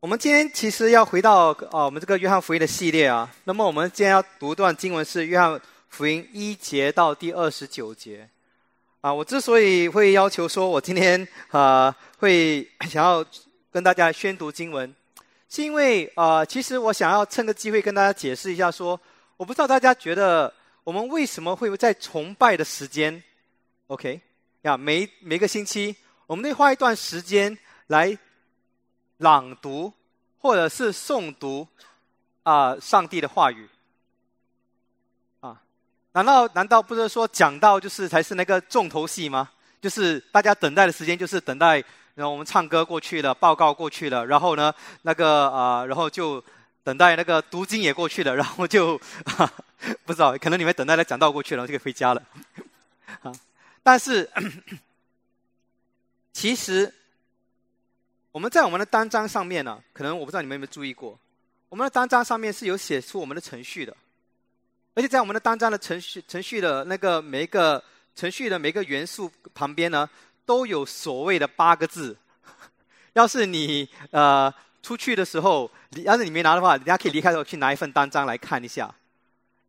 我们今天其实要回到啊，我们这个约翰福音的系列啊。那么我们今天要读段经文是约翰福音一节到第二十九节。啊，我之所以会要求说我今天啊会想要跟大家宣读经文，是因为啊，其实我想要趁个机会跟大家解释一下说，我不知道大家觉得我们为什么会在崇拜的时间，OK，呀，每每个星期我们得花一段时间来。朗读，或者是诵读，啊，上帝的话语，啊，难道难道不是说讲到就是才是那个重头戏吗？就是大家等待的时间，就是等待，然后我们唱歌过去了，报告过去了，然后呢，那个啊，然后就等待那个读经也过去了，然后就 不知道，可能你们等待的讲道过去了，就可以回家了，啊，但是 其实。我们在我们的单张上面呢，可能我不知道你们有没有注意过，我们的单张上面是有写出我们的程序的，而且在我们的单张的程序程序的那个每一个程序的每个元素旁边呢，都有所谓的八个字。要是你呃出去的时候，要是你没拿的话，人家可以离开的时候去拿一份单张来看一下。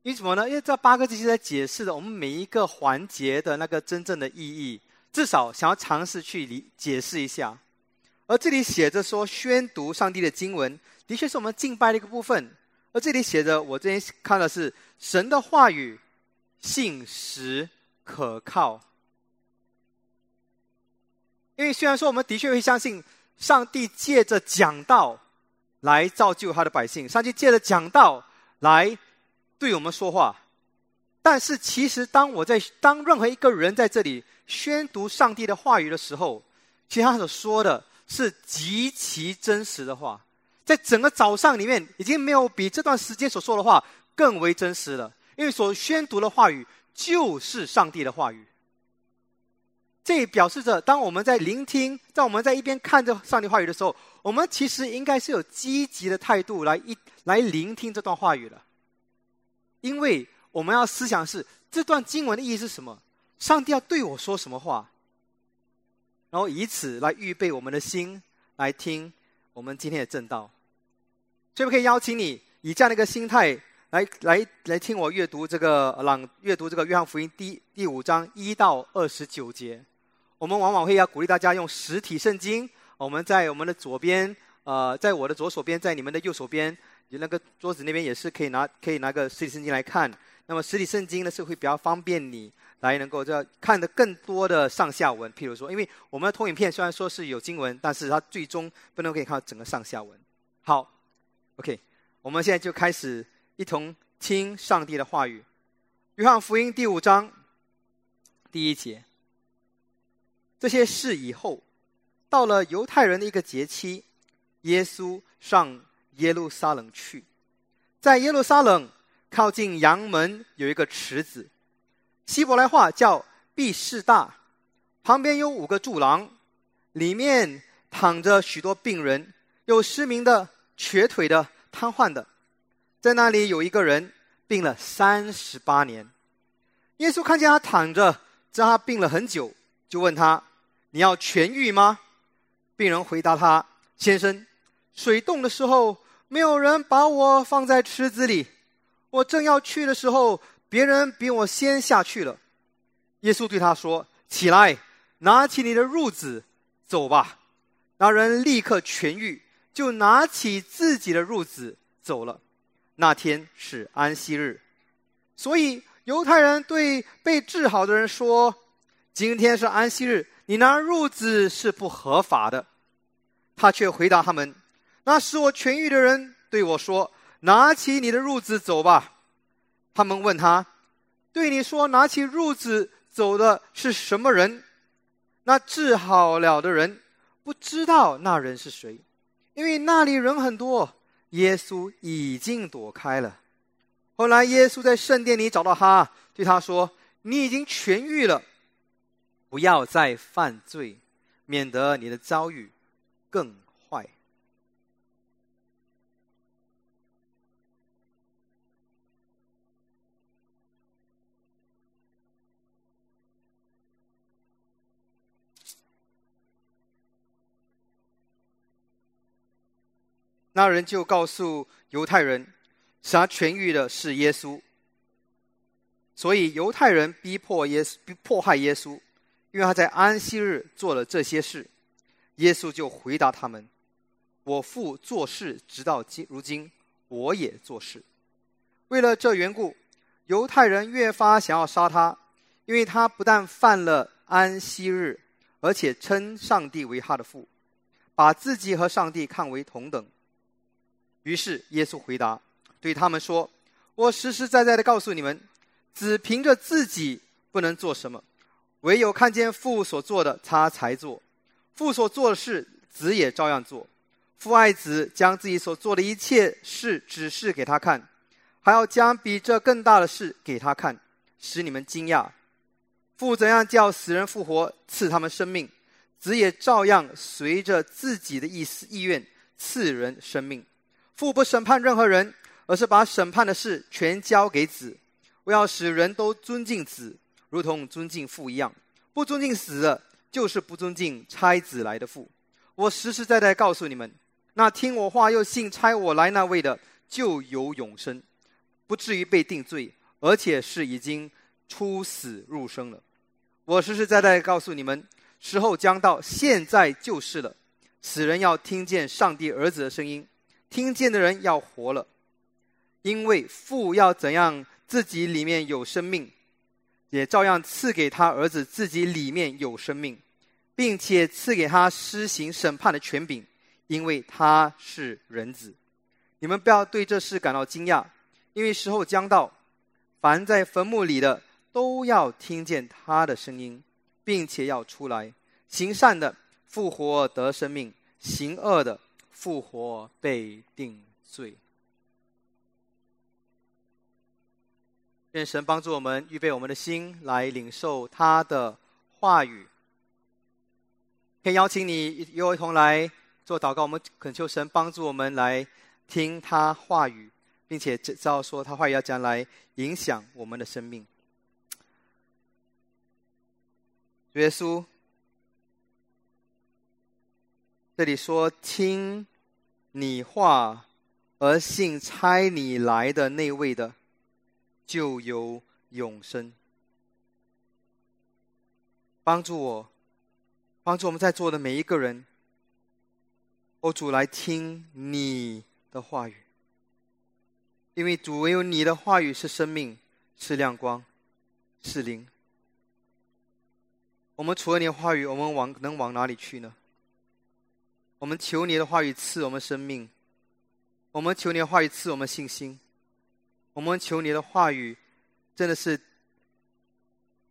为什么呢？因为这八个字是在解释的我们每一个环节的那个真正的意义，至少想要尝试去理解释一下。而这里写着说，宣读上帝的经文，的确是我们敬拜的一个部分。而这里写着，我这边看的是神的话语，信实可靠。因为虽然说我们的确会相信上帝借着讲道来造就他的百姓，上帝借着讲道来对我们说话，但是其实当我在当任何一个人在这里宣读上帝的话语的时候，其实他所说的。是极其真实的话，在整个早上里面，已经没有比这段时间所说的话更为真实了。因为所宣读的话语就是上帝的话语。这也表示着，当我们在聆听，在我们在一边看着上帝话语的时候，我们其实应该是有积极的态度来一来聆听这段话语的。因为我们要思想是这段经文的意义是什么？上帝要对我说什么话？然后以此来预备我们的心，来听我们今天的正道。所以，我可以邀请你以这样的一个心态来来来听我阅读这个朗阅读这个约翰福音第第五章一到二十九节。我们往往会要鼓励大家用实体圣经。我们在我们的左边，呃，在我的左手边，在你们的右手边，你那个桌子那边也是可以拿可以拿个实体圣经来看。那么实体圣经呢是会比较方便你。来能够这看的更多的上下文，譬如说，因为我们的投影片虽然说是有经文，但是它最终不能可以看到整个上下文。好，OK，我们现在就开始一同听上帝的话语。约翰福音第五章第一节，这些事以后，到了犹太人的一个节期，耶稣上耶路撒冷去，在耶路撒冷靠近阳门有一个池子。希伯来话叫毕士大，旁边有五个柱廊，里面躺着许多病人，有失明的、瘸腿的、瘫痪的。在那里有一个人病了三十八年。耶稣看见他躺着，知道他病了很久，就问他：“你要痊愈吗？”病人回答他：“先生，水冻的时候，没有人把我放在池子里，我正要去的时候。”别人比我先下去了，耶稣对他说：“起来，拿起你的褥子，走吧。”那人立刻痊愈，就拿起自己的褥子走了。那天是安息日，所以犹太人对被治好的人说：“今天是安息日，你拿褥子是不合法的。”他却回答他们：“那使我痊愈的人对我说：‘拿起你的褥子走吧。’”他们问他：“对你说拿起褥子走的是什么人？”那治好了的人不知道那人是谁，因为那里人很多。耶稣已经躲开了。后来耶稣在圣殿里找到他，对他说：“你已经痊愈了，不要再犯罪，免得你的遭遇更。”那人就告诉犹太人，使他痊愈的是耶稣。所以犹太人逼迫耶稣，迫害耶稣，因为他在安息日做了这些事。耶稣就回答他们：“我父做事，直到今如今，我也做事。”为了这缘故，犹太人越发想要杀他，因为他不但犯了安息日，而且称上帝为他的父，把自己和上帝看为同等。于是耶稣回答，对他们说：“我实实在在的告诉你们。”只凭着自己不能做什么，唯有看见父所做的，他才做。父所做的事，子也照样做。父爱子，将自己所做的一切事指示给他看，还要将比这更大的事给他看，使你们惊讶。父怎样叫死人复活，赐他们生命，子也照样随着自己的意思意愿赐人生命。父不审判任何人，而是把审判的事全交给子。我要使人都尊敬子，如同尊敬父一样。不尊敬死的，就是不尊敬差子来的父。我实实在在告诉你们，那听我话又信差我来那位的，就有永生，不至于被定罪，而且是已经出死入生了。我实实在在告诉你们，时候将到，现在就是了。死人要听见上帝儿子的声音，听见的人要活了，因为父要怎样。自己里面有生命，也照样赐给他儿子自己里面有生命，并且赐给他施行审判的权柄，因为他是人子。你们不要对这事感到惊讶，因为时候将到，凡在坟墓里的都要听见他的声音，并且要出来。行善的复活得生命，行恶的复活被定罪。愿神帮助我们预备我们的心来领受他的话语。可以邀请你与我一同来做祷告。我们恳求神帮助我们来听他话语，并且知道说他话语要将来影响我们的生命。耶稣，这里说听你话而信差你来的那位的。就有永生。帮助我，帮助我们在座的每一个人，哦主来听你的话语，因为主唯有你的话语是生命，是亮光，是灵。我们除了你的话语，我们往能往哪里去呢？我们求你的话语赐我们生命，我们求你的话语赐我们信心。我们求你的话语，真的是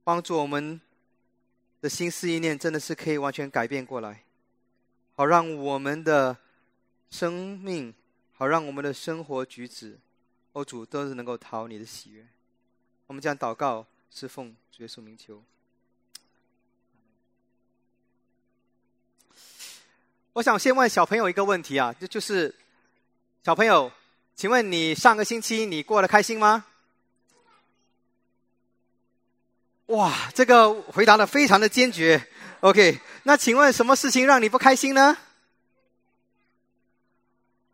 帮助我们的心思意念，真的是可以完全改变过来，好让我们的生命，好让我们的生活举止，欧主都是能够讨你的喜悦。我们将祷告是奉主耶稣名求。我想先问小朋友一个问题啊，就就是小朋友。请问你上个星期你过得开心吗？哇，这个回答的非常的坚决。OK，那请问什么事情让你不开心呢？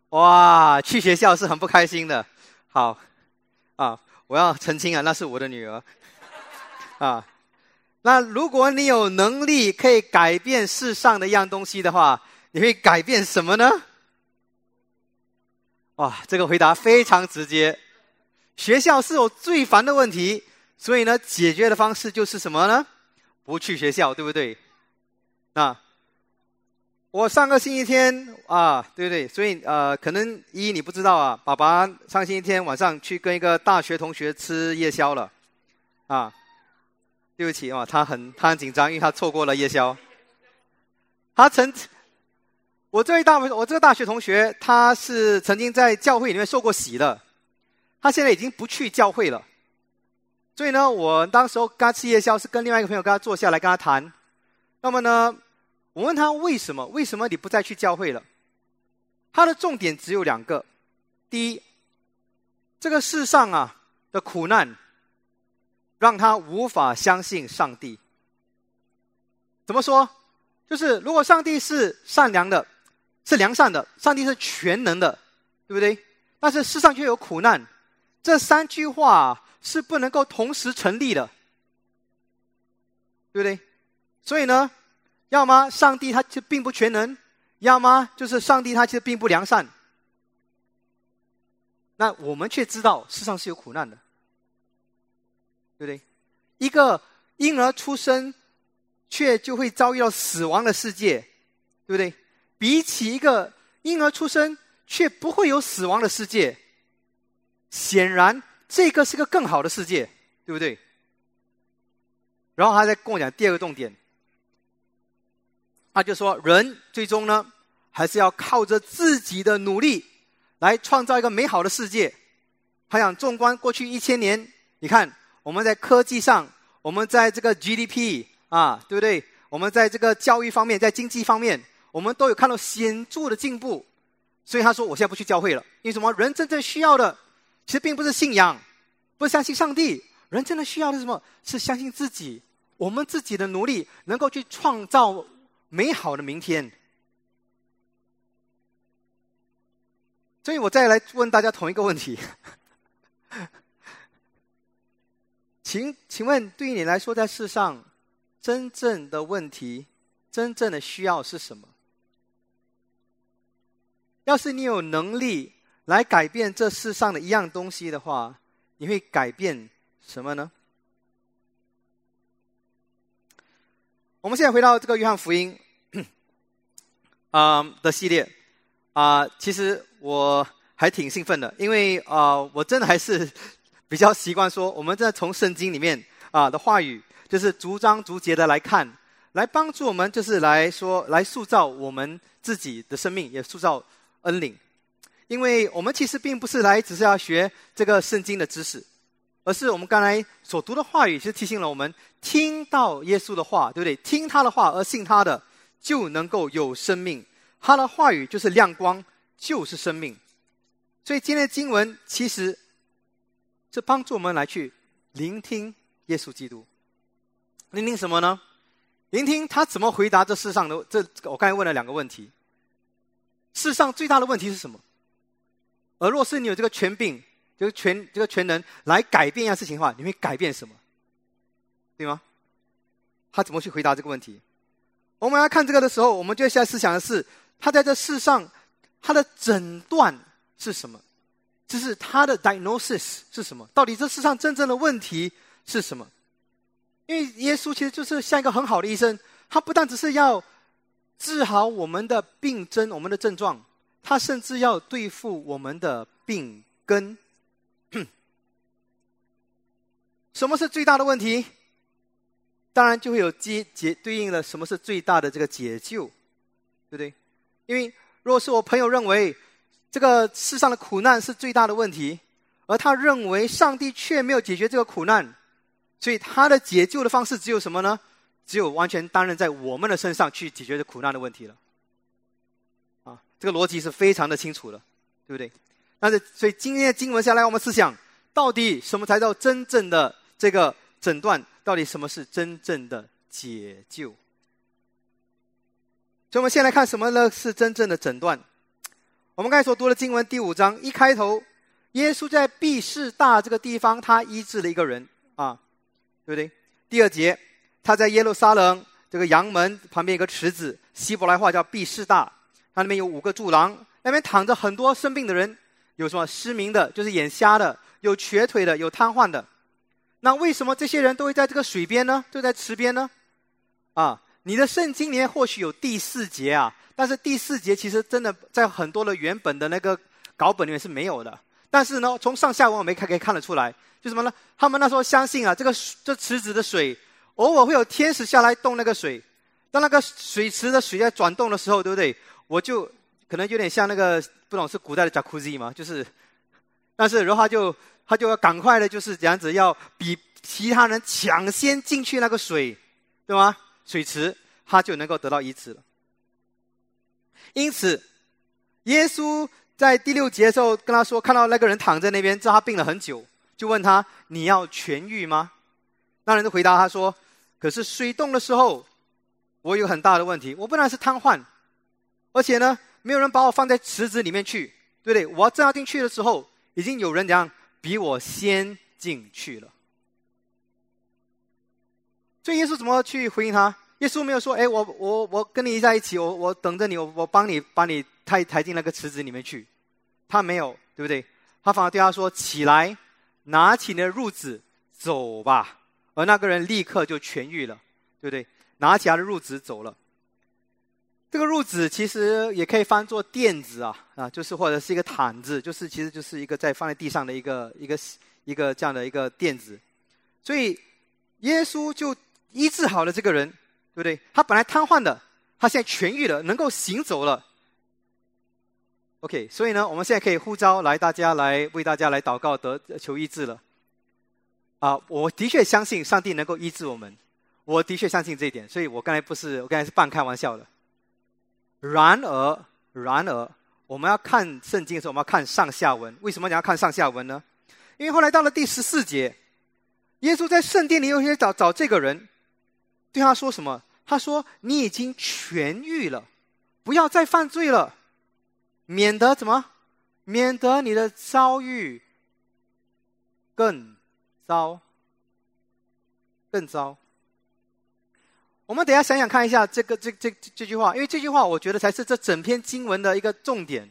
哇，去学校是很不开心的。好，啊，我要澄清啊，那是我的女儿。啊，那如果你有能力可以改变世上的一样东西的话，你会改变什么呢？哇，这个回答非常直接。学校是我最烦的问题，所以呢，解决的方式就是什么呢？不去学校，对不对？啊，我上个星期天啊，对不对？所以呃，可能一你不知道啊，爸爸上星期天晚上去跟一个大学同学吃夜宵了，啊，对不起啊，他很他很紧张，因为他错过了夜宵。他曾。我这位大我这个大学同学，他是曾经在教会里面受过洗的，他现在已经不去教会了。所以呢，我当时候跟他吃夜宵，是跟另外一个朋友跟他坐下来跟他谈。那么呢，我问他为什么？为什么你不再去教会了？他的重点只有两个：第一，这个世上啊的苦难，让他无法相信上帝。怎么说？就是如果上帝是善良的。是良善的，上帝是全能的，对不对？但是世上却有苦难，这三句话是不能够同时成立的，对不对？所以呢，要么上帝他就并不全能，要么就是上帝他其实并不良善。那我们却知道世上是有苦难的，对不对？一个婴儿出生，却就会遭遇到死亡的世界，对不对？比起一个婴儿出生却不会有死亡的世界，显然这个是个更好的世界，对不对？然后他再跟我讲第二个重点，他就说人最终呢，还是要靠着自己的努力来创造一个美好的世界。他想纵观过去一千年，你看我们在科技上，我们在这个 GDP 啊，对不对？我们在这个教育方面，在经济方面。我们都有看到显著的进步，所以他说：“我现在不去教会了，因为什么？人真正需要的，其实并不是信仰，不是相信上帝。人真的需要的是什么？是相信自己，我们自己的努力能够去创造美好的明天。”所以我再来问大家同一个问题，请请问，对于你来说，在世上真正的问题、真正的需要是什么？要是你有能力来改变这世上的一样东西的话，你会改变什么呢？我们现在回到这个约翰福音啊的系列啊，其实我还挺兴奋的，因为啊，我真的还是比较习惯说，我们在从圣经里面啊的话语，就是逐章逐节的来看，来帮助我们，就是来说来塑造我们自己的生命，也塑造。恩领，因为我们其实并不是来只是要学这个圣经的知识，而是我们刚才所读的话语，其实提醒了我们：听到耶稣的话，对不对？听他的话而信他的，就能够有生命。他的话语就是亮光，就是生命。所以今天的经文其实是帮助我们来去聆听耶稣基督。聆听什么呢？聆听他怎么回答这世上的这我刚才问了两个问题。世上最大的问题是什么？而若是你有这个权柄、这个权、这个权能来改变一样事情的话，你会改变什么？对吗？他怎么去回答这个问题？我们来看这个的时候，我们就现在思想的是，他在这世上，他的诊断是什么？就是他的 diagnosis 是什么？到底这世上真正的问题是什么？因为耶稣其实就是像一个很好的医生，他不但只是要。治好我们的病症，我们的症状，他甚至要对付我们的病根。什么是最大的问题？当然就会有解解对应了什么是最大的这个解救，对不对？因为如果是我朋友认为这个世上的苦难是最大的问题，而他认为上帝却没有解决这个苦难，所以他的解救的方式只有什么呢？只有完全担任在我们的身上去解决这苦难的问题了，啊，这个逻辑是非常的清楚的，对不对？但是，所以今天的经文下来，我们思想到底什么才叫真正的这个诊断？到底什么是真正的解救？所以，我们先来看什么呢？是真正的诊断。我们刚才所读的经文第五章一开头，耶稣在毕士大这个地方，他医治了一个人，啊，对不对？第二节。他在耶路撒冷这个阳门旁边一个池子，希伯来话叫毕士大，那里面有五个柱廊，那边躺着很多生病的人，有什么失明的，就是眼瞎的，有瘸腿的，有瘫痪的。那为什么这些人都会在这个水边呢？就在池边呢？啊，你的圣经里或许有第四节啊，但是第四节其实真的在很多的原本的那个稿本里面是没有的。但是呢，从上下文我们看可以看得出来，就什么呢？他们那时候相信啊，这个这池子的水。偶尔会有天使下来动那个水，当那个水池的水在转动的时候，对不对？我就可能有点像那个不懂是古代的 Jacuzzi 吗？就是，但是然后他就他就要赶快的，就是这样子，要比其他人抢先进去那个水，对吗？水池他就能够得到医治了。因此，耶稣在第六节的时候跟他说，看到那个人躺在那边，知道他病了很久，就问他：“你要痊愈吗？”那人就回答他说。可是水冻的时候，我有很大的问题。我不但是瘫痪，而且呢，没有人把我放在池子里面去，对不对？我正要进去的时候，已经有人怎样比我先进去了。所以耶稣怎么去回应他？耶稣没有说：“哎，我我我跟你在一起，我我等着你，我我帮你把你抬抬进那个池子里面去。”他没有，对不对？他反而对他说：“起来，拿起你的褥子走吧。”而那个人立刻就痊愈了，对不对？拿起他的褥子走了。这个褥子其实也可以翻作垫子啊啊，就是或者是一个毯子，就是其实就是一个在放在地上的一个一个一个这样的一个垫子。所以耶稣就医治好了这个人，对不对？他本来瘫痪的，他现在痊愈了，能够行走了。OK，所以呢，我们现在可以呼召来大家来为大家来祷告得求医治了。啊，我的确相信上帝能够医治我们，我的确相信这一点，所以我刚才不是我刚才是半开玩笑的。然而，然而，我们要看圣经的时候，我们要看上下文。为什么你要看上下文呢？因为后来到了第十四节，耶稣在圣殿里有些找找这个人，对他说什么？他说：“你已经痊愈了，不要再犯罪了，免得怎么？免得你的遭遇更糟，更糟。”我们等下想想看一下这个这这这句话，因为这句话我觉得才是这整篇经文的一个重点。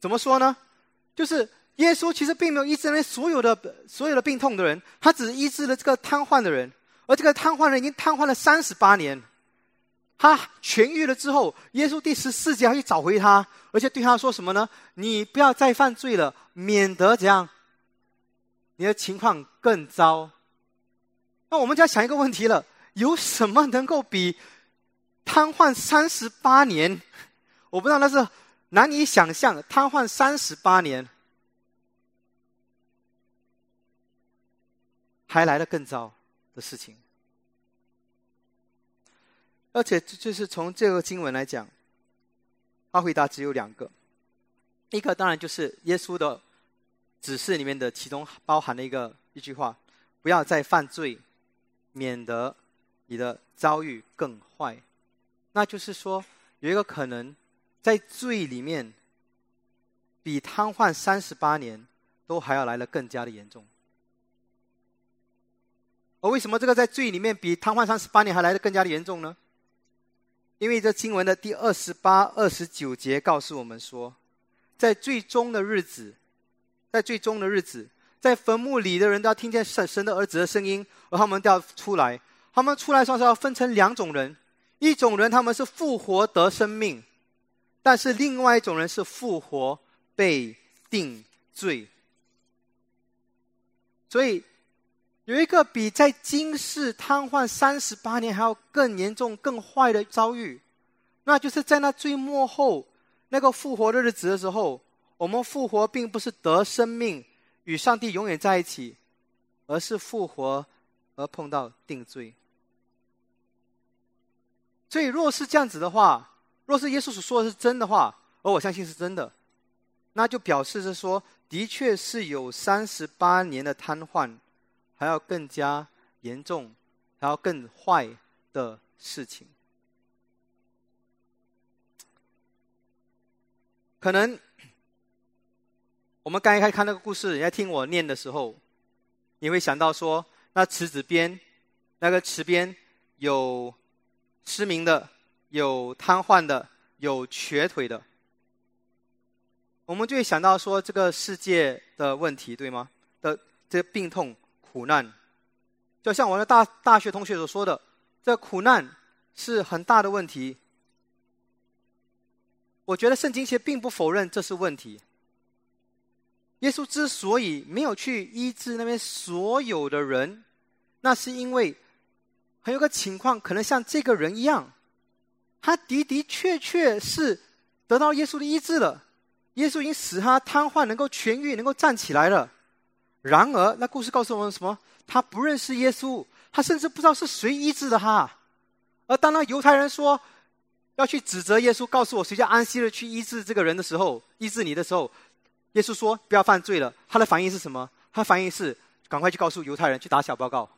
怎么说呢？就是耶稣其实并没有医治那所有的所有的病痛的人，他只是医治了这个瘫痪的人，而这个瘫痪人已经瘫痪了三十八年。他痊愈了之后，耶稣第十四节要去找回他，而且对他说什么呢？你不要再犯罪了，免得怎样，你的情况更糟。那我们就要想一个问题了。有什么能够比瘫痪三十八年？我不知道那是难以想象，瘫痪三十八年还来了更糟的事情。而且，就是从这个经文来讲，他回答只有两个，一个当然就是耶稣的指示里面的其中包含了一个一句话：不要再犯罪，免得。你的遭遇更坏，那就是说，有一个可能，在罪里面，比瘫痪三十八年都还要来的更加的严重。而为什么这个在罪里面比瘫痪三十八年还来的更加的严重呢？因为这经文的第二十八、二十九节告诉我们说，在最终的日子，在最终的日子，在坟墓里的人都要听见神神的儿子的声音，而他们都要出来。他们出来时候要分成两种人，一种人他们是复活得生命，但是另外一种人是复活被定罪。所以有一个比在今世瘫痪三十八年还要更严重、更坏的遭遇，那就是在那最末后那个复活的日子的时候，我们复活并不是得生命与上帝永远在一起，而是复活而碰到定罪。所以，若是这样子的话，若是耶稣所说的是真的话，而我相信是真的，那就表示着说，的确是有三十八年的瘫痪，还要更加严重，还要更坏的事情。可能我们刚一开看那个故事，你在听我念的时候，你会想到说，那池子边，那个池边有。失明的，有瘫痪的，有瘸腿的，我们就会想到说这个世界的问题，对吗？的这个病痛、苦难，就像我的大大学同学所说的，这苦难是很大的问题。我觉得圣经其实并不否认这是问题。耶稣之所以没有去医治那边所有的人，那是因为。还有个情况，可能像这个人一样，他的的确确是得到耶稣的医治了。耶稣已经使他瘫痪，能够痊愈，能够站起来了。然而，那故事告诉我们什么？他不认识耶稣，他甚至不知道是谁医治的他。而当那犹太人说要去指责耶稣，告诉我谁叫安息日去医治这个人的时候，医治你的时候，耶稣说不要犯罪了。他的反应是什么？他反应是赶快去告诉犹太人去打小报告。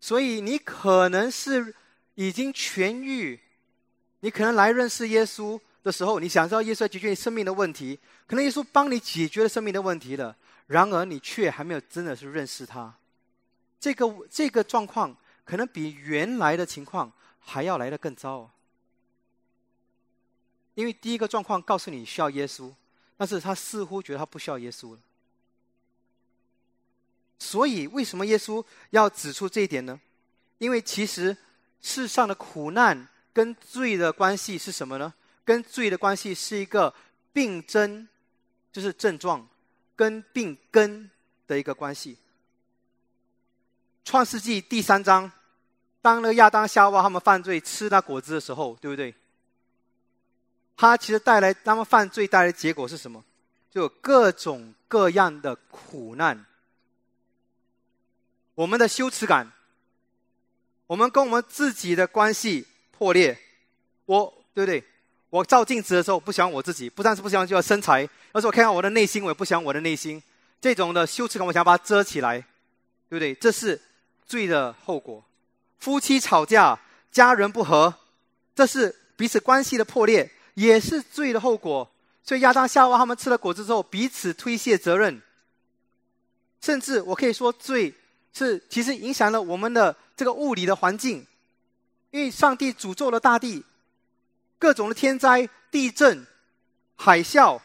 所以你可能是已经痊愈，你可能来认识耶稣，的时候，你想知道耶稣解决你生命的问题，可能耶稣帮你解决了生命的问题了，然而你却还没有真的是认识他。这个这个状况可能比原来的情况还要来得更糟。因为第一个状况告诉你需要耶稣，但是他似乎觉得他不需要耶稣了。所以为什么耶稣要指出这一点呢？因为其实世上的苦难跟罪的关系是什么呢？跟罪的关系是一个病症，就是症状，跟病根的一个关系。创世纪第三章，当那个亚当夏娃他们犯罪吃那果子的时候，对不对？他其实带来他们犯罪带来的结果是什么？就有各种各样的苦难。我们的羞耻感，我们跟我们自己的关系破裂，我对不对？我照镜子的时候不喜欢我自己，不但是不喜欢就要身材，而是我看看我的内心，我也不喜欢我的内心。这种的羞耻感，我想把它遮起来，对不对？这是罪的后果。夫妻吵架，家人不和，这是彼此关系的破裂，也是罪的后果。所以亚当夏娃他们吃了果子之后，彼此推卸责任，甚至我可以说罪。是，其实影响了我们的这个物理的环境，因为上帝诅咒了大地，各种的天灾、地震、海啸、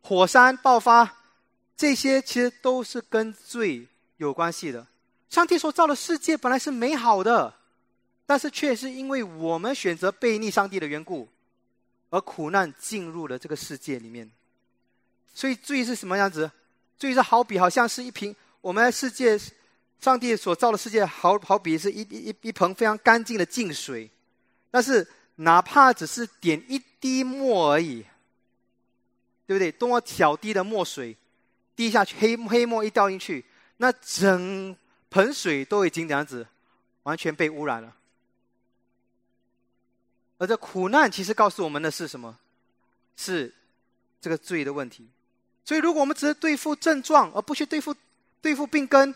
火山爆发，这些其实都是跟罪有关系的。上帝所造的世界本来是美好的，但是却是因为我们选择背逆上帝的缘故，而苦难进入了这个世界里面。所以罪是什么样子？罪是好比好像是一瓶我们世界。上帝所造的世界，好好比是一一一盆非常干净的净水，但是哪怕只是点一滴墨而已，对不对？多么小滴的墨水滴下去，黑黑墨一掉进去，那整盆水都已经这样子完全被污染了。而这苦难其实告诉我们的是什么？是这个罪的问题。所以，如果我们只是对付症状，而不去对付对付病根。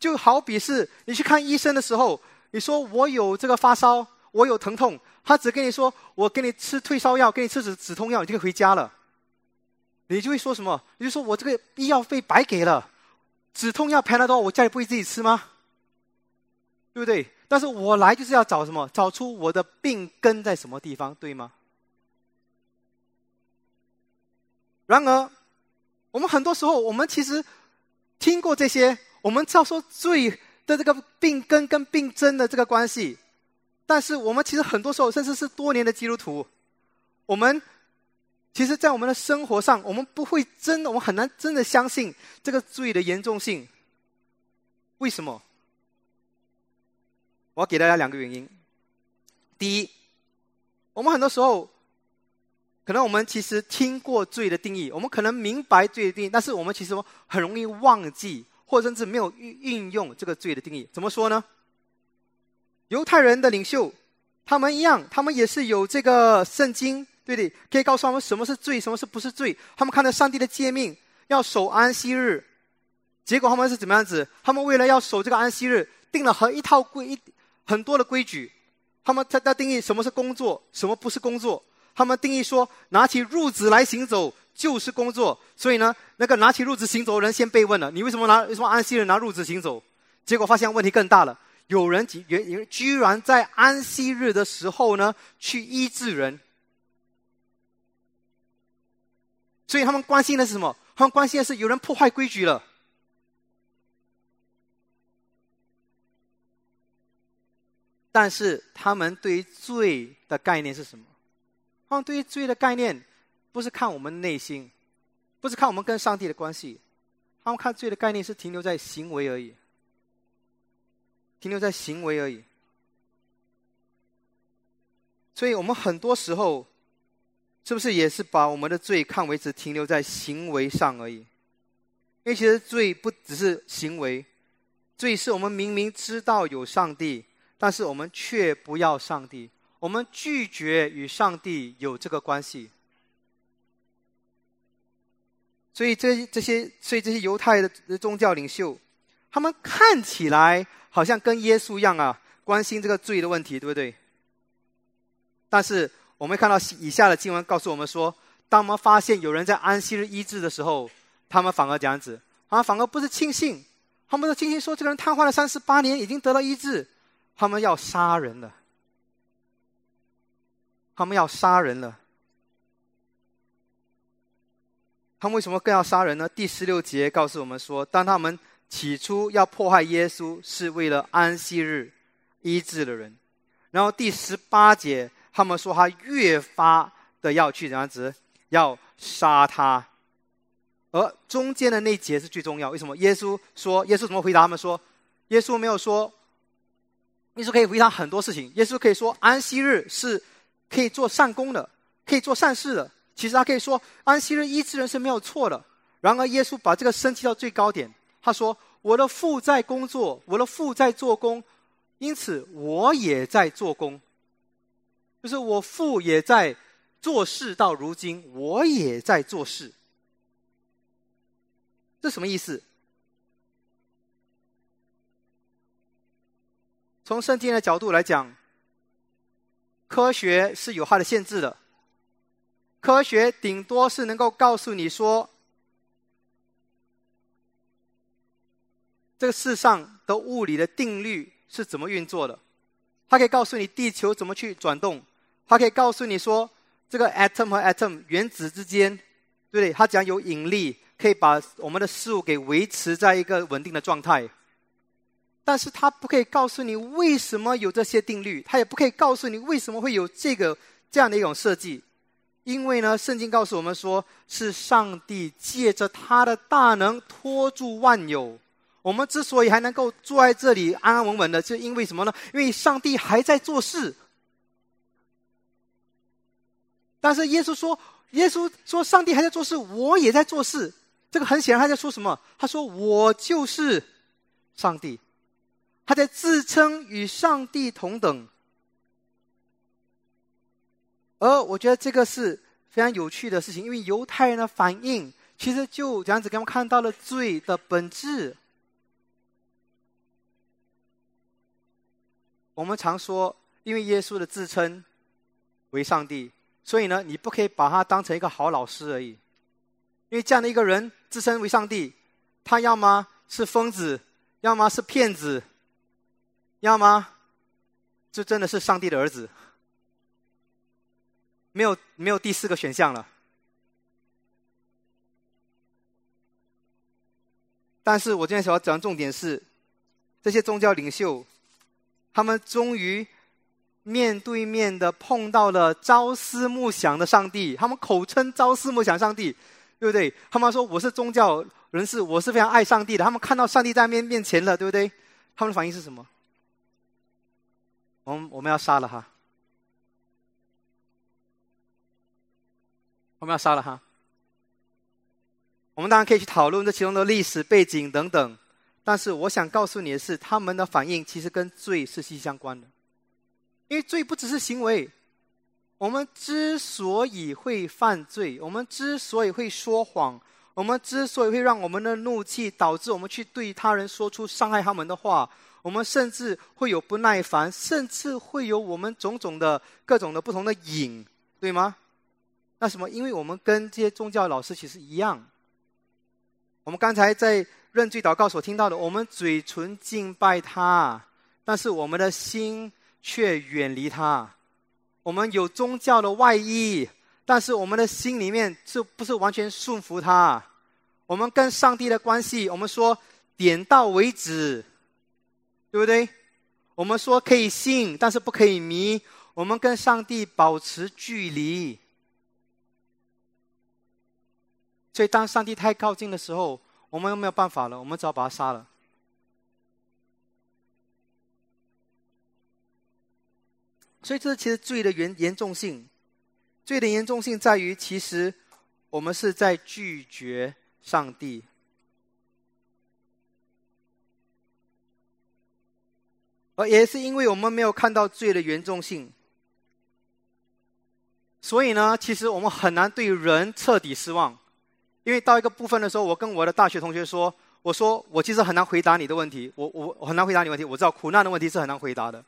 就好比是你去看医生的时候，你说我有这个发烧，我有疼痛，他只跟你说我给你吃退烧药，给你吃止止痛药，你就可以回家了。你就会说什么？你就说我这个医药费白给了，止痛药赔了多？我家里不会自己吃吗？对不对？但是我来就是要找什么？找出我的病根在什么地方，对吗？然而，我们很多时候，我们其实听过这些。我们知道说罪的这个病根跟病症的这个关系，但是我们其实很多时候，甚至是多年的基督徒，我们其实，在我们的生活上，我们不会真的，我们很难真的相信这个罪的严重性。为什么？我给大家两个原因。第一，我们很多时候，可能我们其实听过罪的定义，我们可能明白罪的定义，但是我们其实很容易忘记。或者甚至没有运运用这个罪的定义，怎么说呢？犹太人的领袖，他们一样，他们也是有这个圣经，对不对？可以告诉他们什么是罪，什么是不是罪。他们看到上帝的诫命，要守安息日，结果他们是怎么样子？他们为了要守这个安息日，定了和一套规一很多的规矩。他们他他定义什么是工作，什么不是工作。他们定义说，拿起褥子来行走。就是工作，所以呢，那个拿起褥子行走的人先被问了：“你为什么拿为什么安息日拿褥子行走？”结果发现问题更大了，有人居原居然在安息日的时候呢去医治人，所以他们关心的是什么？他们关心的是有人破坏规矩了。但是他们对于罪的概念是什么？他们对于罪的概念。不是看我们内心，不是看我们跟上帝的关系，他们看罪的概念是停留在行为而已，停留在行为而已。所以我们很多时候，是不是也是把我们的罪看为只停留在行为上而已？因为其实罪不只是行为，罪是我们明明知道有上帝，但是我们却不要上帝，我们拒绝与上帝有这个关系。所以这这些，所以这些犹太的宗教领袖，他们看起来好像跟耶稣一样啊，关心这个罪的问题，对不对？但是我们看到以下的经文告诉我们说，当我们发现有人在安息日医治的时候，他们反而这样子，啊，反而不是庆幸，他们的庆幸说这个人瘫痪了三十八年，已经得到医治，他们要杀人了，他们要杀人了。他们为什么更要杀人呢？第十六节告诉我们说，当他们起初要迫害耶稣，是为了安息日医治的人。然后第十八节，他们说他越发的要去怎样子，要杀他。而中间的那节是最重要。为什么？耶稣说，耶稣怎么回答他们说？耶稣没有说，耶稣可以回答很多事情。耶稣可以说，安息日是可以做善功的，可以做善事的。其实他可以说安息日医治人是没有错的。然而耶稣把这个升级到最高点，他说：“我的父在工作，我的父在做工，因此我也在做工。就是我父也在做事，到如今我也在做事。这什么意思？从圣经的角度来讲，科学是有它的限制的。”科学顶多是能够告诉你说，这个世上的物理的定律是怎么运作的。它可以告诉你地球怎么去转动，它可以告诉你说，这个 atom 和 atom 原子之间，对不对？它讲有引力，可以把我们的事物给维持在一个稳定的状态。但是他不可以告诉你为什么有这些定律，他也不可以告诉你为什么会有这个这样的一种设计。因为呢，圣经告诉我们说，是上帝借着他的大能托住万有。我们之所以还能够坐在这里安安稳稳的，是因为什么呢？因为上帝还在做事。但是耶稣说，耶稣说，上帝还在做事，我也在做事。这个很显然他在说什么？他说我就是上帝，他在自称与上帝同等。而我觉得这个是非常有趣的事情，因为犹太人的反应其实就这样子给我们看到了罪的本质。我们常说，因为耶稣的自称为上帝，所以呢，你不可以把他当成一个好老师而已。因为这样的一个人自称为上帝，他要么是疯子，要么是骗子，要么这真的是上帝的儿子。没有没有第四个选项了。但是我今天想要讲的重点是，这些宗教领袖，他们终于面对面的碰到了朝思暮想的上帝。他们口称朝思暮想上帝，对不对？他们说我是宗教人士，我是非常爱上帝的。他们看到上帝在面面前了，对不对？他们的反应是什么？我们我们要杀了他。我们要杀了他。我们当然可以去讨论这其中的历史背景等等，但是我想告诉你的是，他们的反应其实跟罪是息息相关的。因为罪不只是行为，我们之所以会犯罪，我们之所以会说谎，我们之所以会让我们的怒气导致我们去对他人说出伤害他们的话，我们甚至会有不耐烦，甚至会有我们种种的各种的不同的瘾，对吗？那什么？因为我们跟这些宗教老师其实一样。我们刚才在认罪祷告所听到的，我们嘴唇敬拜他，但是我们的心却远离他。我们有宗教的外衣，但是我们的心里面是不是完全顺服他？我们跟上帝的关系，我们说点到为止，对不对？我们说可以信，但是不可以迷。我们跟上帝保持距离。所以，当上帝太靠近的时候，我们又没有办法了，我们只好把他杀了。所以，这其实罪的严严重性，罪的严重性在于，其实我们是在拒绝上帝，而也是因为我们没有看到罪的严重性，所以呢，其实我们很难对人彻底失望。因为到一个部分的时候，我跟我的大学同学说：“我说我其实很难回答你的问题，我我很难回答你问题。我知道苦难的问题是很难回答的，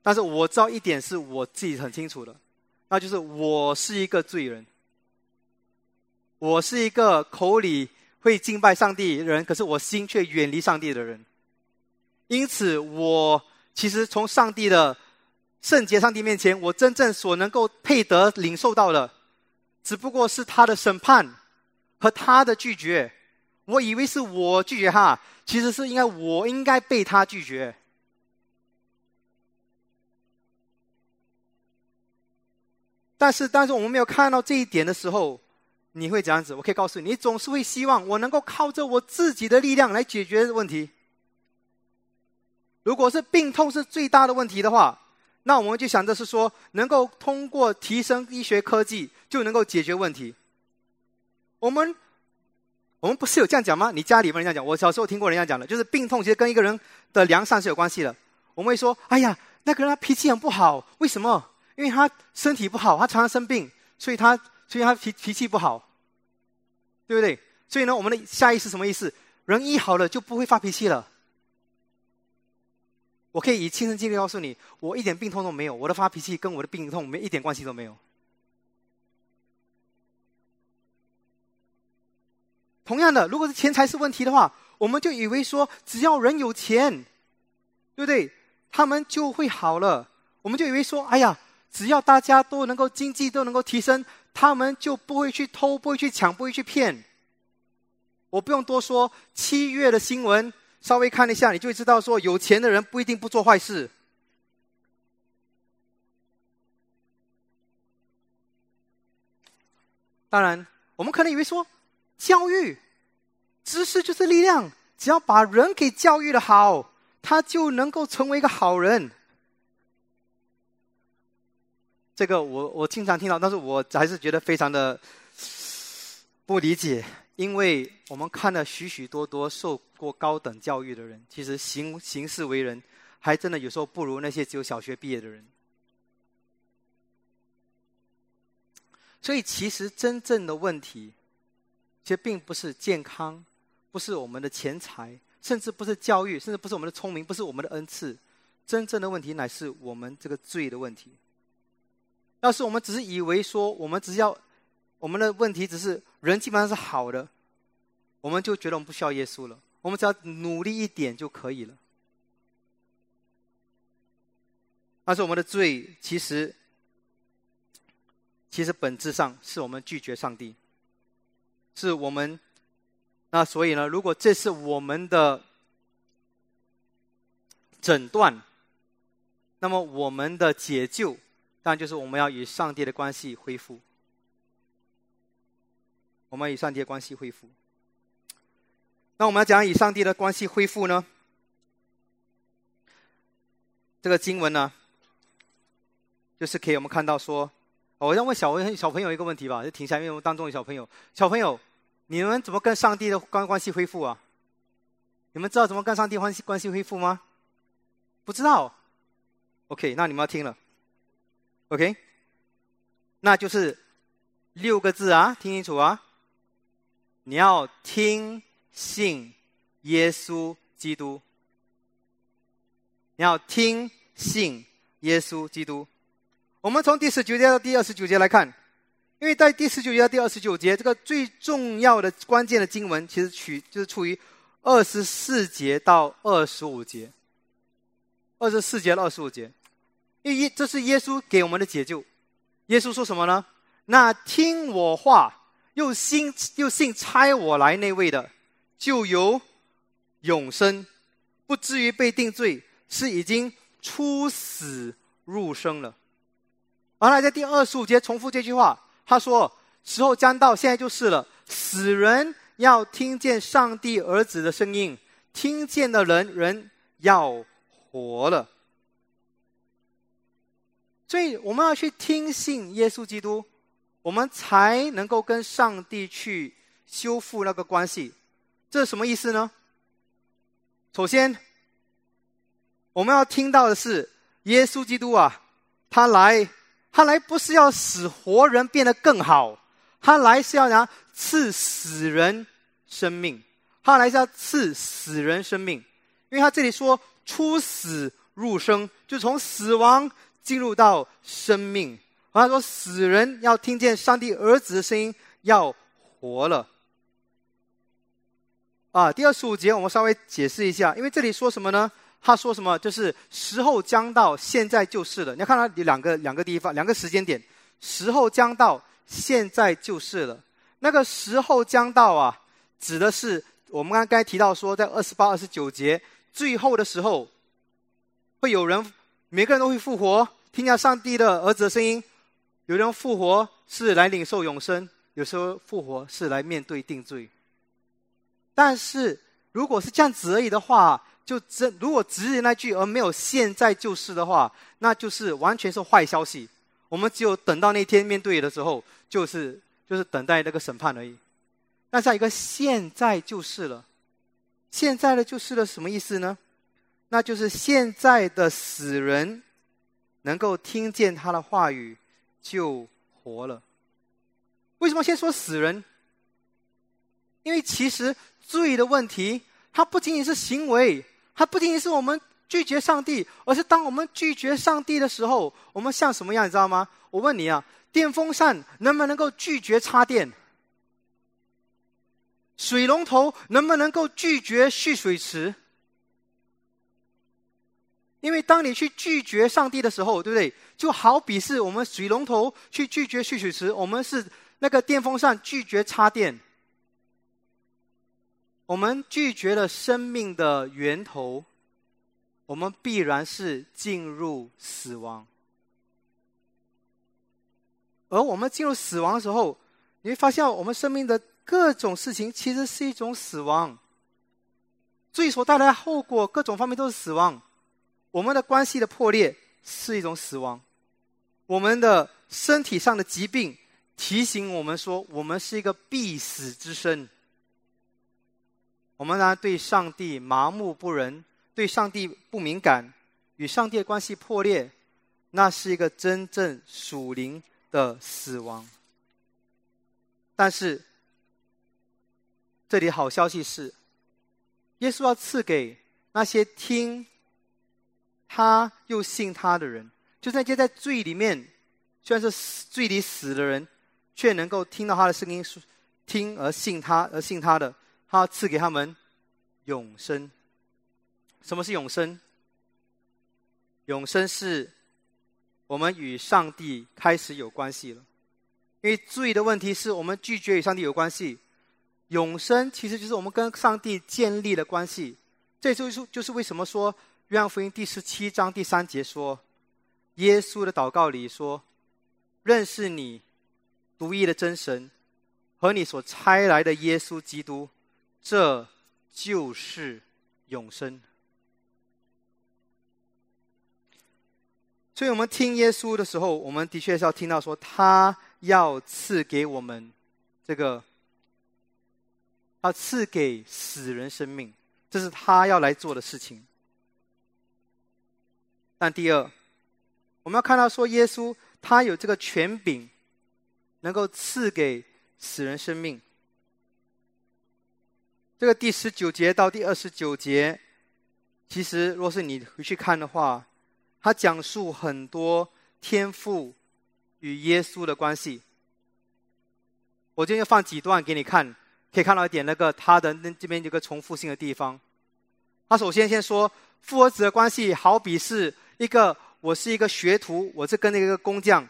但是我知道一点是我自己很清楚的，那就是我是一个罪人，我是一个口里会敬拜上帝人，可是我心却远离上帝的人。因此，我其实从上帝的圣洁上帝面前，我真正所能够配得领受到的，只不过是他的审判和他的拒绝。我以为是我拒绝他，其实是应该我应该被他拒绝。但是，但是我们没有看到这一点的时候，你会这样子。我可以告诉你，你总是会希望我能够靠着我自己的力量来解决问题。如果是病痛是最大的问题的话，那我们就想着是说，能够通过提升医学科技就能够解决问题。我们。我们不是有这样讲吗？你家里面人这样讲，我小时候听过人家讲的，就是病痛其实跟一个人的良善是有关系的。我们会说：“哎呀，那个人他脾气很不好，为什么？因为他身体不好，他常常生病，所以他所以他脾脾气不好，对不对？所以呢，我们的下意识什么意思？人医好了就不会发脾气了。我可以以亲身经历告诉你，我一点病痛都没有，我的发脾气跟我的病痛没一点关系都没有。”同样的，如果是钱财是问题的话，我们就以为说，只要人有钱，对不对？他们就会好了。我们就以为说，哎呀，只要大家都能够经济都能够提升，他们就不会去偷，不会去抢，不会去骗。我不用多说，七月的新闻稍微看一下，你就会知道说，有钱的人不一定不做坏事。当然，我们可能以为说。教育，知识就是力量。只要把人给教育的好，他就能够成为一个好人。这个我我经常听到，但是我还是觉得非常的不理解，因为我们看了许许多多受过高等教育的人，其实行行事为人，还真的有时候不如那些只有小学毕业的人。所以，其实真正的问题。其实并不是健康，不是我们的钱财，甚至不是教育，甚至不是我们的聪明，不是我们的恩赐。真正的问题乃是我们这个罪的问题。要是我们只是以为说，我们只要我们的问题只是人基本上是好的，我们就觉得我们不需要耶稣了。我们只要努力一点就可以了。但是我们的罪其实，其实本质上是我们拒绝上帝。是我们，那所以呢？如果这是我们的诊断，那么我们的解救，当然就是我们要与上帝的关系恢复。我们与上帝的关系恢复。那我们要讲与上帝的关系恢复呢？这个经文呢，就是可以我们看到说。我要问小问小朋友一个问题吧，就停下，因为我们当中有小朋友。小朋友，你们怎么跟上帝的关关系恢复啊？你们知道怎么跟上帝关系关系恢复吗？不知道。OK，那你们要听了。OK，那就是六个字啊，听清楚啊！你要听信耶稣基督。你要听信耶稣基督。我们从第十九节到第二十九节来看，因为在第十九节到第二十九节，这个最重要的关键的经文，其实取就是处于二十四节到二十五节。二十四节到二十五节，因为这是耶稣给我们的解救。耶稣说什么呢？那听我话又信又信差我来那位的，就有永生，不至于被定罪，是已经出死入生了。完了，在第二十五节重复这句话，他说：“时候将到，现在就是了。死人要听见上帝儿子的声音，听见的人人要活了。所以我们要去听信耶稣基督，我们才能够跟上帝去修复那个关系。这是什么意思呢？首先，我们要听到的是耶稣基督啊，他来。”他来不是要使活人变得更好，他来是要拿赐死人生命，他来是要赐死人生命，因为他这里说出死入生，就从死亡进入到生命，他说死人要听见上帝儿子的声音，要活了。啊，第二十五节我们稍微解释一下，因为这里说什么呢？他说什么？就是时候将到，现在就是了。你要看到两个两个地方，两个时间点，时候将到，现在就是了。那个时候将到啊，指的是我们刚刚提到说，在二十八、二十九节最后的时候，会有人，每个人都会复活，听见上帝的儿子的声音。有人复活是来领受永生，有时候复活是来面对定罪。但是，如果是这样子而已的话，就真如果只是那句而没有现在就是的话，那就是完全是坏消息。我们只有等到那天面对的时候，就是就是等待那个审判而已。那下一个现在就是了，现在的就是了什么意思呢？那就是现在的死人能够听见他的话语就活了。为什么先说死人？因为其实。罪的问题，它不仅仅是行为，它不仅仅是我们拒绝上帝，而是当我们拒绝上帝的时候，我们像什么样，你知道吗？我问你啊，电风扇能不能够拒绝插电？水龙头能不能够拒绝蓄水池？因为当你去拒绝上帝的时候，对不对？就好比是我们水龙头去拒绝蓄水池，我们是那个电风扇拒绝插电。我们拒绝了生命的源头，我们必然是进入死亡。而我们进入死亡的时候，你会发现，我们生命的各种事情其实是一种死亡。罪所带来的后果，各种方面都是死亡。我们的关系的破裂是一种死亡，我们的身体上的疾病提醒我们说，我们是一个必死之身。我们呢，对上帝麻木不仁，对上帝不敏感，与上帝的关系破裂，那是一个真正属灵的死亡。但是，这里好消息是，耶稣要赐给那些听他又信他的人，就在接在罪里面，虽然是罪里死的人，却能够听到他的声音，听而信他而信他的。他赐给他们永生。什么是永生？永生是我们与上帝开始有关系了。因为罪的问题是我们拒绝与上帝有关系。永生其实就是我们跟上帝建立了关系。这就是就是为什么说约翰福音第十七章第三节说，耶稣的祷告里说：“认识你独一的真神和你所差来的耶稣基督。”这就是永生。所以我们听耶稣的时候，我们的确是要听到说，他要赐给我们这个，要赐给死人生命，这是他要来做的事情。但第二，我们要看到说，耶稣他有这个权柄，能够赐给死人生命。这个第十九节到第二十九节，其实若是你回去看的话，他讲述很多天赋与耶稣的关系。我今天放几段给你看，可以看到一点那个他的那这边有个重复性的地方。他首先先说父和子的关系，好比是一个我是一个学徒，我是跟那个工匠，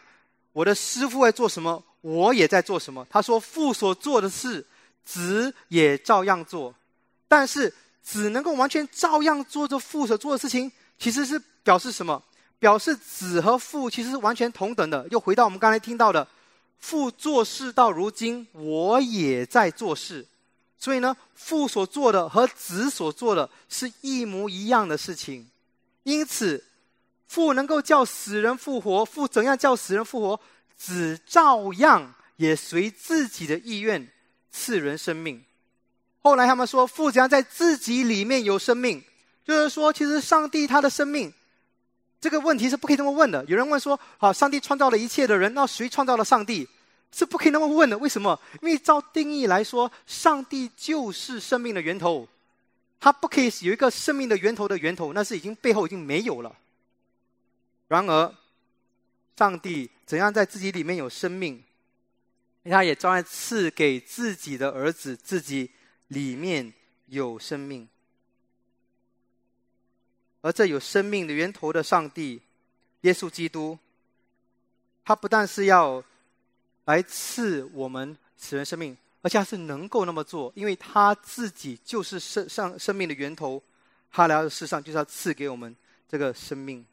我的师傅在做什么，我也在做什么。他说父所做的事。子也照样做，但是子能够完全照样做着父所做的事情，其实是表示什么？表示子和父其实是完全同等的。又回到我们刚才听到的，父做事到如今，我也在做事。所以呢，父所做的和子所做的是一模一样的事情。因此，父能够叫死人复活，父怎样叫死人复活，子照样也随自己的意愿。赐人生命。后来他们说，父将在自己里面有生命，就是说，其实上帝他的生命这个问题是不可以这么问的。有人问说：“好，上帝创造了一切的人，那谁创造了上帝？”是不可以那么问的。为什么？因为照定义来说，上帝就是生命的源头，他不可以有一个生命的源头的源头，那是已经背后已经没有了。然而，上帝怎样在自己里面有生命，他也照样赐给自己的儿子，自己里面有生命。而这有生命的源头的上帝，耶稣基督，他不但是要来赐我们此人生命，而且他是能够那么做，因为他自己就是生上生命的源头，他来到世上就是要赐给我们这个生命。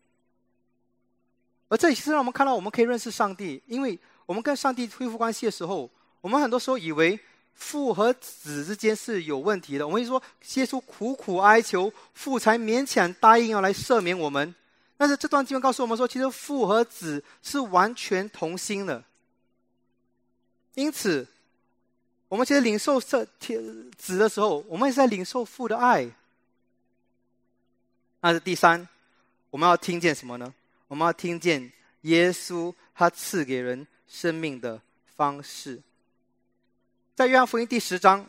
而这也是让我们看到，我们可以认识上帝，因为我们跟上帝恢复关系的时候，我们很多时候以为。父和子之间是有问题的。我们说，耶稣苦苦哀求父，才勉强答应要来赦免我们。但是这段经文告诉我们说，其实父和子是完全同心的。因此，我们其实领受这子的时候，我们也是在领受父的爱。那是第三，我们要听见什么呢？我们要听见耶稣他赐给人生命的方式。在约翰福音第十章，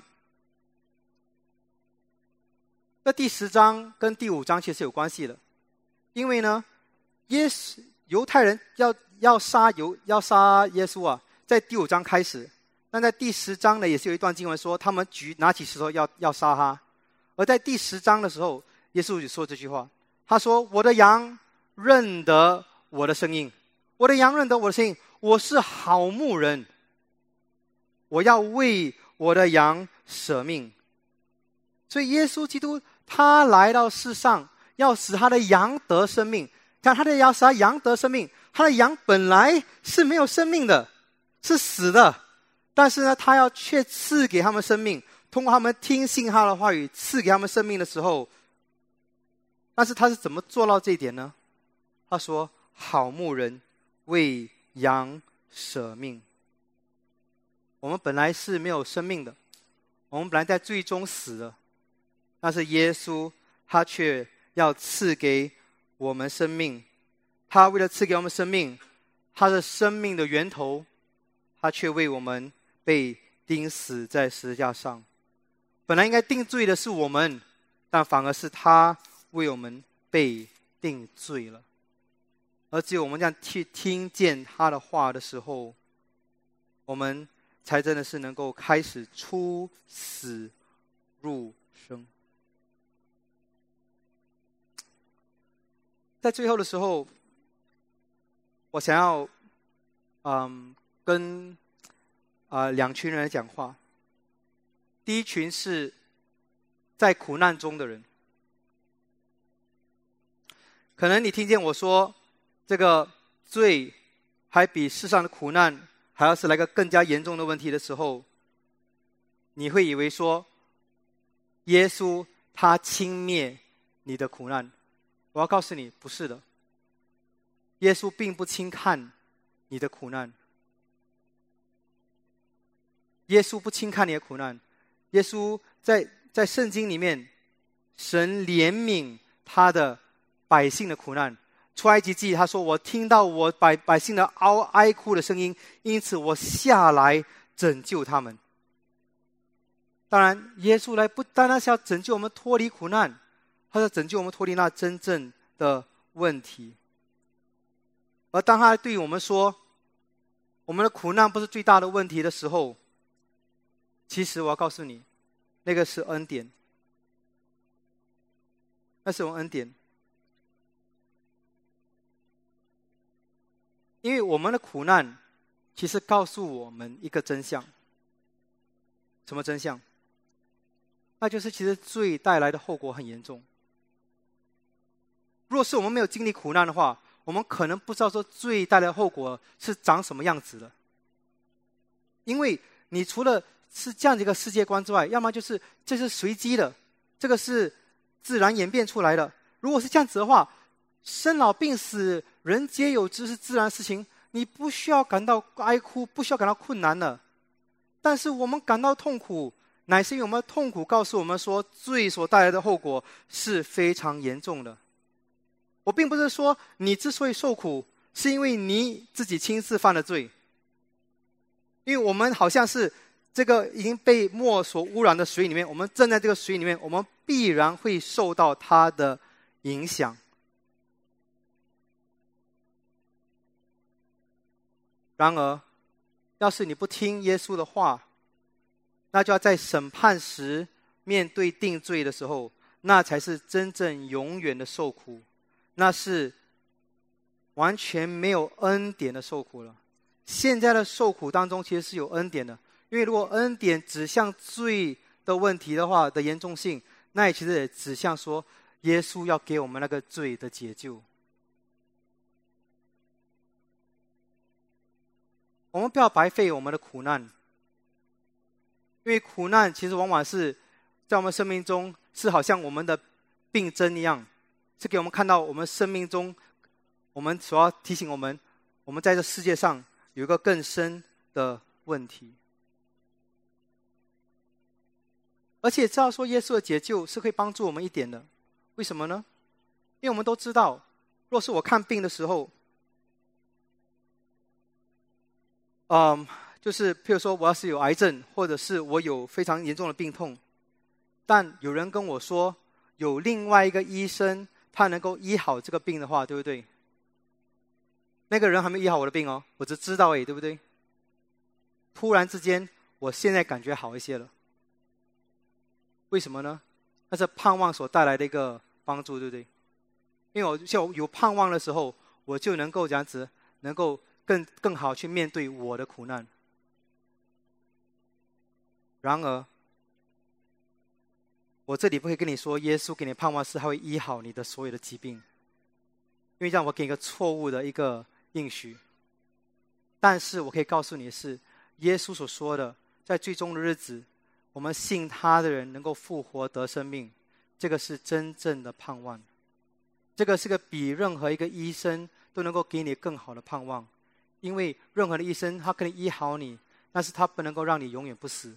那第十章跟第五章其实有关系的，因为呢，耶稣犹太人要要杀犹要杀耶稣啊，在第五章开始，那在第十章呢，也是有一段经文说，他们举拿起石头要要杀他，而在第十章的时候，耶稣就说这句话，他说：“我的羊认得我的声音，我的羊认得我的声音，我是好牧人。”我要为我的羊舍命，所以耶稣基督他来到世上，要使他的羊得生命。看他的羊，使他羊得生命。他的羊本来是没有生命的，是死的，但是呢，他要却赐给他们生命，通过他们听信他的话语，赐给他们生命的时候，但是他是怎么做到这一点呢？他说：“好牧人为羊舍命。”我们本来是没有生命的，我们本来在最终死的，但是耶稣他却要赐给我们生命，他为了赐给我们生命，他的生命的源头，他却为我们被钉死在十字架上。本来应该定罪的是我们，但反而是他为我们被定罪了。而只有我们这样去听见他的话的时候，我们。才真的是能够开始出死入生。在最后的时候，我想要，嗯，跟啊两群人讲话。第一群是在苦难中的人，可能你听见我说这个罪还比世上的苦难。还要是来个更加严重的问题的时候，你会以为说，耶稣他轻蔑你的苦难。我要告诉你，不是的。耶稣并不轻看你的苦难。耶稣不轻看你的苦难。耶稣在在圣经里面，神怜悯他的百姓的苦难。出埃及记，他说：“我听到我百百姓的嗷哀哭的声音，因此我下来拯救他们。”当然，耶稣来不单单是要拯救我们脱离苦难，他要拯救我们脱离那真正的问题。而当他对我们说：“我们的苦难不是最大的问题”的时候，其实我要告诉你，那个是恩典，那是我们恩典。因为我们的苦难，其实告诉我们一个真相。什么真相？那就是其实罪带来的后果很严重。若是我们没有经历苦难的话，我们可能不知道说罪带来的后果是长什么样子的。因为你除了是这样的一个世界观之外，要么就是这是随机的，这个是自然演变出来的。如果是这样子的话，生老病死。人皆有之是自然事情，你不需要感到哀哭，不需要感到困难的。但是我们感到痛苦，乃是因为我们痛苦告诉我们说，罪所带来的后果是非常严重的。我并不是说你之所以受苦，是因为你自己亲自犯了罪。因为我们好像是这个已经被墨所污染的水里面，我们站在这个水里面，我们必然会受到它的影响。然而，要是你不听耶稣的话，那就要在审判时面对定罪的时候，那才是真正永远的受苦，那是完全没有恩典的受苦了。现在的受苦当中，其实是有恩典的，因为如果恩典指向罪的问题的话的严重性，那也其实也指向说，耶稣要给我们那个罪的解救。我们不要白费我们的苦难，因为苦难其实往往是在我们生命中是好像我们的病症一样，是给我们看到我们生命中我们所要提醒我们，我们在这世界上有一个更深的问题。而且知道说耶稣的解救是可以帮助我们一点的，为什么呢？因为我们都知道，若是我看病的时候。嗯，就是譬如说，我要是有癌症，或者是我有非常严重的病痛，但有人跟我说有另外一个医生，他能够医好这个病的话，对不对？那个人还没医好我的病哦，我只知道诶，对不对？突然之间，我现在感觉好一些了。为什么呢？那是盼望所带来的一个帮助，对不对？因为我就有盼望的时候，我就能够这样子，能够。更更好去面对我的苦难。然而，我这里不会跟你说，耶稣给你盼望是他会医好你的所有的疾病，因为让我给一个错误的一个应许。但是我可以告诉你是，耶稣所说的，在最终的日子，我们信他的人能够复活得生命，这个是真正的盼望。这个是个比任何一个医生都能够给你更好的盼望。因为任何的医生，他可以医好你，但是他不能够让你永远不死。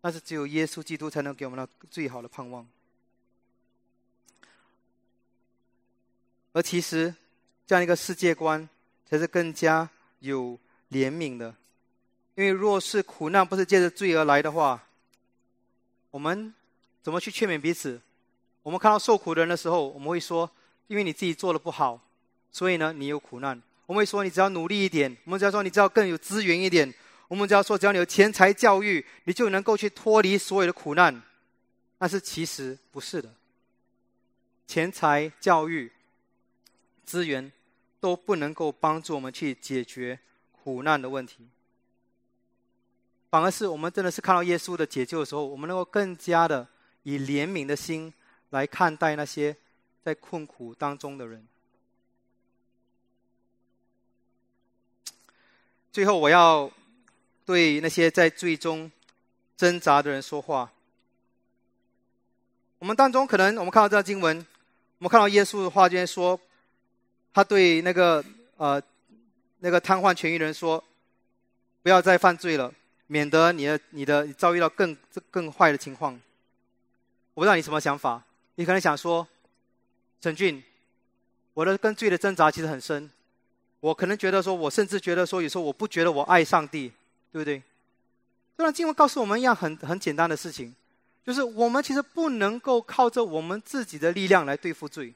但是只有耶稣基督才能给我们那最好的盼望。而其实，这样一个世界观才是更加有怜悯的。因为若是苦难不是借着罪而来的话，我们怎么去劝勉彼此？我们看到受苦的人的时候，我们会说：因为你自己做的不好，所以呢，你有苦难。我们会说，你只要努力一点；我们只要说，你只要更有资源一点；我们只要说，只要你有钱财教育，你就能够去脱离所有的苦难。但是其实不是的，钱财教育、资源都不能够帮助我们去解决苦难的问题。反而是我们真的是看到耶稣的解救的时候，我们能够更加的以怜悯的心来看待那些在困苦当中的人。最后，我要对那些在最终挣扎的人说话。我们当中可能，我们看到这段经文，我们看到耶稣的话，就说，他对那个呃那个瘫痪痊愈的人说：“不要再犯罪了，免得你的你的遭遇到更更坏的情况。”我不知道你什么想法，你可能想说：“陈俊，我的跟罪的挣扎其实很深。”我可能觉得说，我甚至觉得说，有时候我不觉得我爱上帝，对不对？这段经文告诉我们一样很很简单的事情，就是我们其实不能够靠着我们自己的力量来对付罪。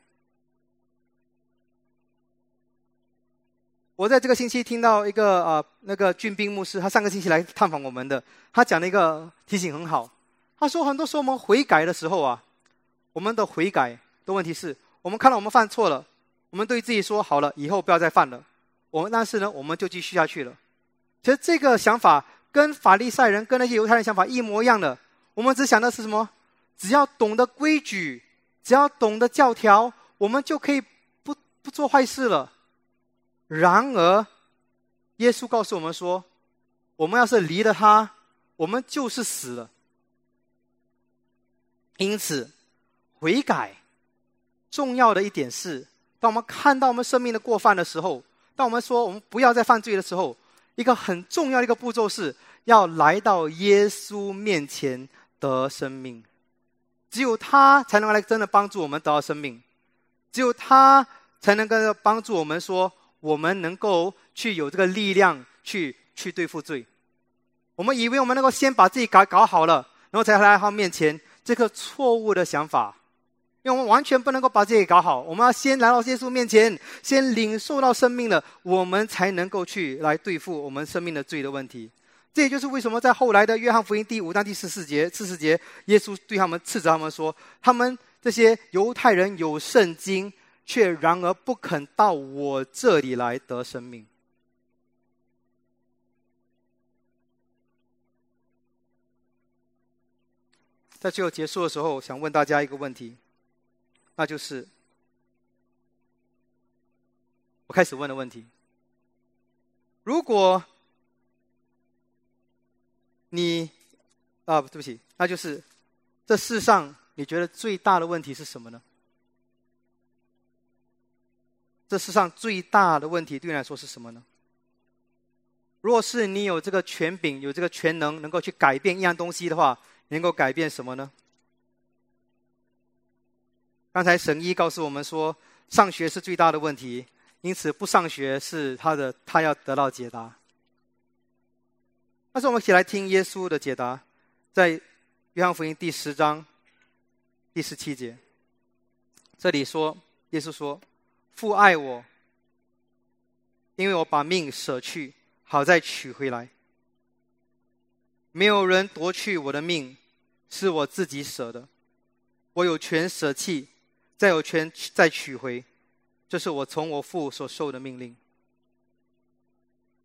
我在这个星期听到一个呃那个俊兵牧师，他上个星期来探访我们的，他讲了一个提醒很好。他说，很多时候我们悔改的时候啊，我们的悔改的问题是我们看到我们犯错了，我们对自己说好了，以后不要再犯了。我们但是呢，我们就继续下去了。其实这个想法跟法利赛人、跟那些犹太人想法一模一样的。我们只想的是什么？只要懂得规矩，只要懂得教条，我们就可以不不做坏事了。然而，耶稣告诉我们说，我们要是离了他，我们就是死了。因此，悔改重要的一点是，当我们看到我们生命的过犯的时候。当我们说我们不要再犯罪的时候，一个很重要的一个步骤是要来到耶稣面前得生命。只有他才能来真的帮助我们得到生命，只有他才能够帮助我们说我们能够去有这个力量去去对付罪。我们以为我们能够先把自己搞搞好了，然后才来他面前，这个错误的想法，因为我们完全不能够把这些搞好。我们要先来到耶稣面前，先领受到生命的，我们才能够去来对付我们生命的罪的问题。这也就是为什么在后来的约翰福音第五章第十四节、四十节，耶稣对他们斥责他们说：“他们这些犹太人有圣经，却然而不肯到我这里来得生命。”在最后结束的时候，想问大家一个问题，那就是我开始问的问题：如果你啊，对不起，那就是这世上你觉得最大的问题是什么呢？这世上最大的问题对你来说是什么呢？若是你有这个权柄，有这个全能，能够去改变一样东西的话。能够改变什么呢？刚才神医告诉我们说，上学是最大的问题，因此不上学是他的，他要得到解答。但是我们一起来听耶稣的解答，在约翰福音第十章第十七节，这里说，耶稣说：“父爱我，因为我把命舍去，好再取回来。没有人夺去我的命。”是我自己舍的，我有权舍弃，再有权再取回，这是我从我父所受的命令。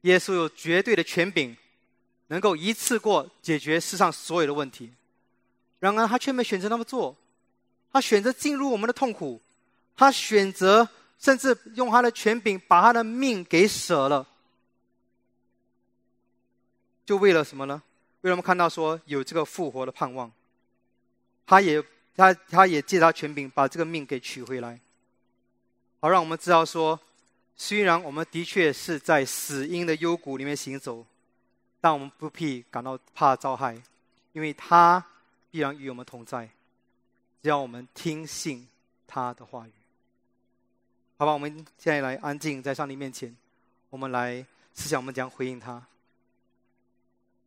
耶稣有绝对的权柄，能够一次过解决世上所有的问题。然而他却没选择那么做，他选择进入我们的痛苦，他选择甚至用他的权柄把他的命给舍了，就为了什么呢？为什么看到说有这个复活的盼望？他也他他也借他权柄把这个命给取回来，好让我们知道说，虽然我们的确是在死因的幽谷里面行走，但我们不必感到怕遭害，因为他必然与我们同在，只要我们听信他的话语。好吧，我们现在来安静在上帝面前，我们来思想我们怎样回应他。